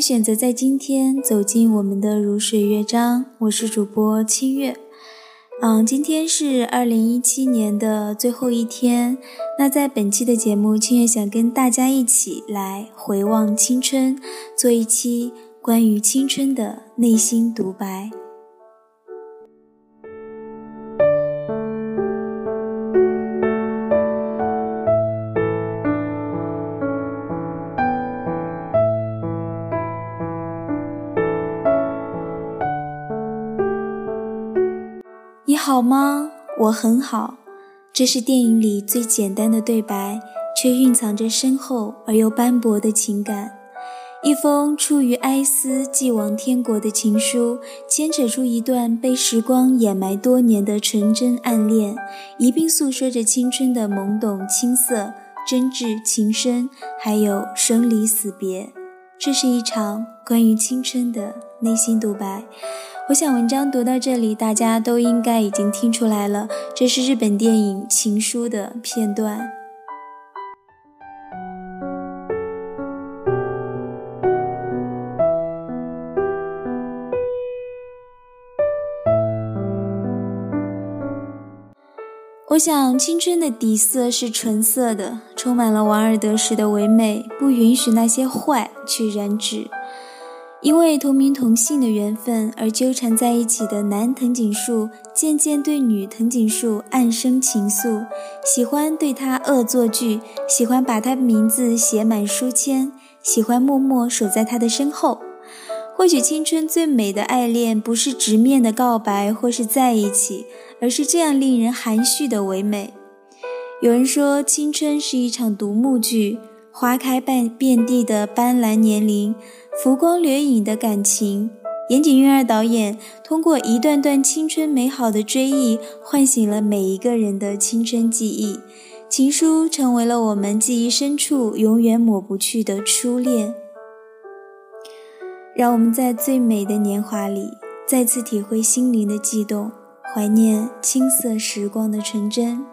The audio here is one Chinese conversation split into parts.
选择在今天走进我们的如水乐章，我是主播清月。嗯，今天是二零一七年的最后一天。那在本期的节目，清月想跟大家一起来回望青春，做一期关于青春的内心独白。好吗？我很好。这是电影里最简单的对白，却蕴藏着深厚而又斑驳的情感。一封出于哀思寄往天国的情书，牵扯出一段被时光掩埋多年的纯真暗恋，一并诉说着青春的懵懂青涩、真挚情深，还有生离死别。这是一场关于青春的内心独白。我想文章读到这里，大家都应该已经听出来了，这是日本电影《情书》的片段。我想青春的底色是纯色的，充满了王尔德式的唯美，不允许那些坏去染指。因为同名同姓的缘分而纠缠在一起的男藤井树，渐渐对女藤井树暗生情愫，喜欢对她恶作剧，喜欢把她的名字写满书签，喜欢默默守在她的身后。或许青春最美的爱恋，不是直面的告白或是在一起，而是这样令人含蓄的唯美。有人说，青春是一场独幕剧，花开半遍地的斑斓年龄。浮光掠影的感情，岩井俊二导演通过一段段青春美好的追忆，唤醒了每一个人的青春记忆。情书成为了我们记忆深处永远抹不去的初恋。让我们在最美的年华里，再次体会心灵的悸动，怀念青涩时光的纯真。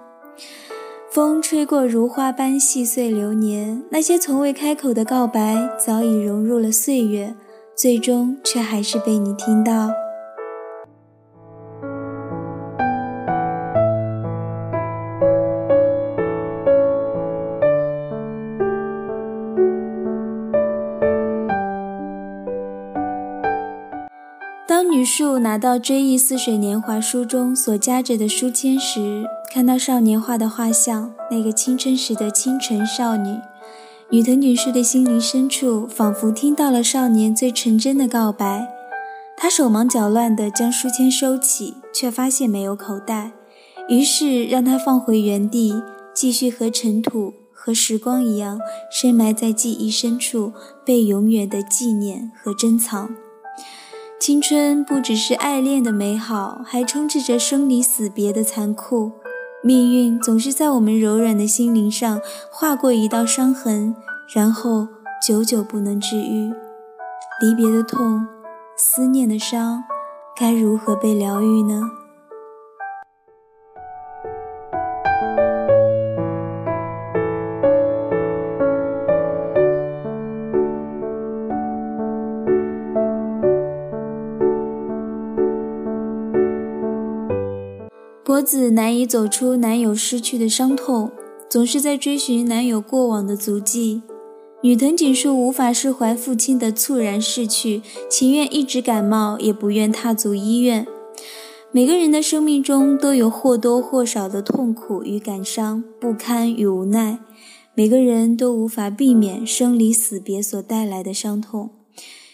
风吹过如花般细碎流年，那些从未开口的告白，早已融入了岁月，最终却还是被你听到。树拿到《追忆似水年华》书中所夹着的书签时，看到少年画的画像，那个青春时的清纯少女，女藤女树的心灵深处仿佛听到了少年最纯真的告白。她手忙脚乱地将书签收起，却发现没有口袋，于是让它放回原地，继续和尘土和时光一样，深埋在记忆深处，被永远的纪念和珍藏。青春不只是爱恋的美好，还充斥着生离死别的残酷。命运总是在我们柔软的心灵上划过一道伤痕，然后久久不能治愈。离别的痛，思念的伤，该如何被疗愈呢？博子难以走出男友失去的伤痛，总是在追寻男友过往的足迹。女藤井树无法释怀父亲的猝然逝去，情愿一直感冒，也不愿踏足医院。每个人的生命中都有或多或少的痛苦与感伤、不堪与无奈。每个人都无法避免生离死别所带来的伤痛。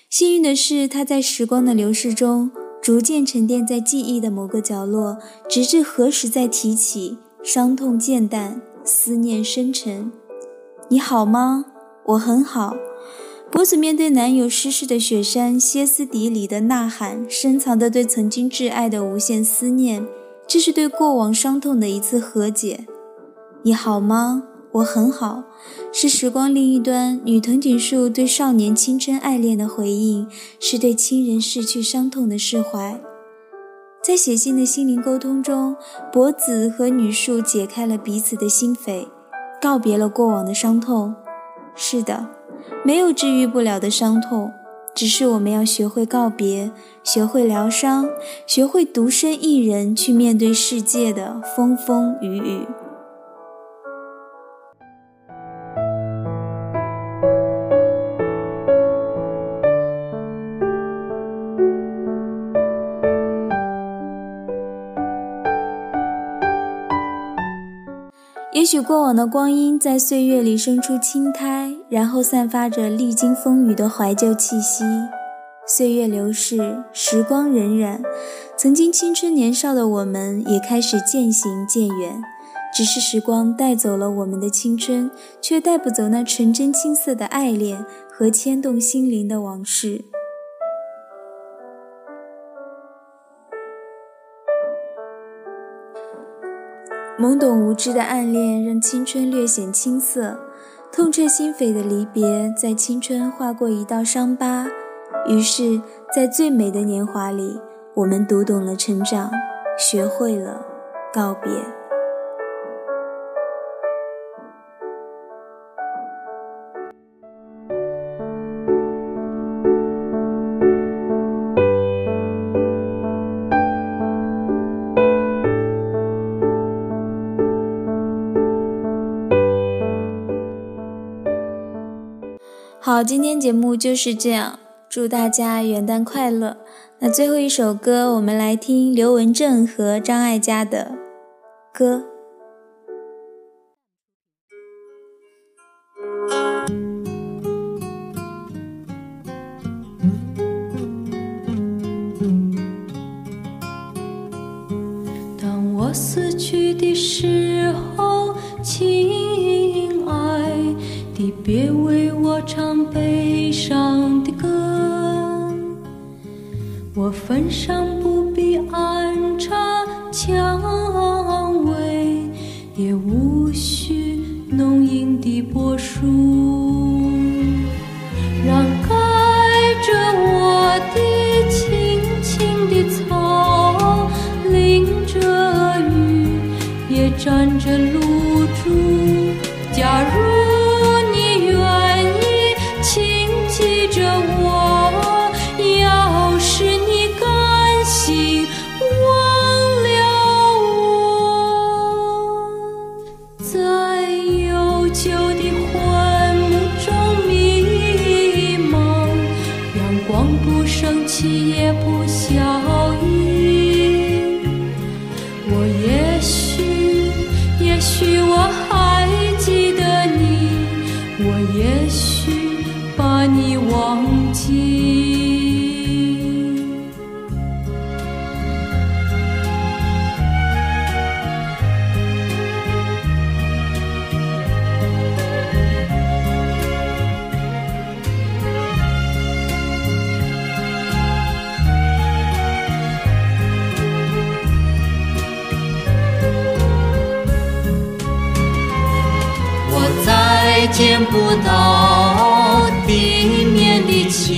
幸运的是，他在时光的流逝中。逐渐沉淀在记忆的某个角落，直至何时再提起，伤痛渐淡，思念深沉。你好吗？我很好。博子面对男友失事的雪山，歇斯底里的呐喊，深藏的对曾经挚爱的无限思念，这是对过往伤痛的一次和解。你好吗？我很好，是时光另一端女藤井树对少年青春爱恋的回应，是对亲人逝去伤痛的释怀。在写信的心灵沟通中，博子和女树解开了彼此的心扉，告别了过往的伤痛。是的，没有治愈不了的伤痛，只是我们要学会告别，学会疗伤，学会独身一人去面对世界的风风雨雨。许过往的光阴在岁月里生出青苔，然后散发着历经风雨的怀旧气息。岁月流逝，时光荏苒，曾经青春年少的我们也开始渐行渐远。只是时光带走了我们的青春，却带不走那纯真青涩的爱恋和牵动心灵的往事。懵懂无知的暗恋让青春略显青涩，痛彻心扉的离别在青春划过一道伤疤。于是，在最美的年华里，我们读懂了成长，学会了告别。好，今天节目就是这样，祝大家元旦快乐。那最后一首歌，我们来听刘文正和张艾嘉的歌。当我死去的时候，亲爱的，别坟上不必安插蔷薇，也无需浓荫的柏树，让盖着我的青青的草，淋着雨也沾着露在悠久的昏幕中迷茫，阳光不升起也不消翳。我也许，也许我还记得你，我也许把你忘记。不到地面的轻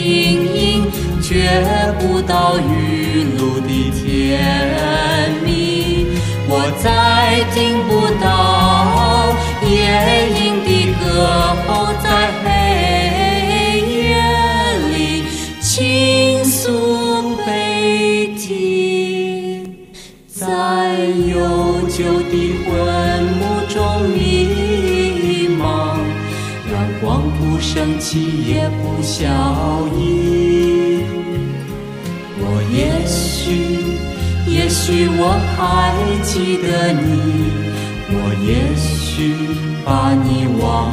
盈，觉不到雨露的甜蜜。我再听不到夜莺的歌喉在黑夜里倾诉悲啼。在悠久的昏幕中迷，王不生气，也不笑意。我也许，也许我还记得你，我也许把你忘。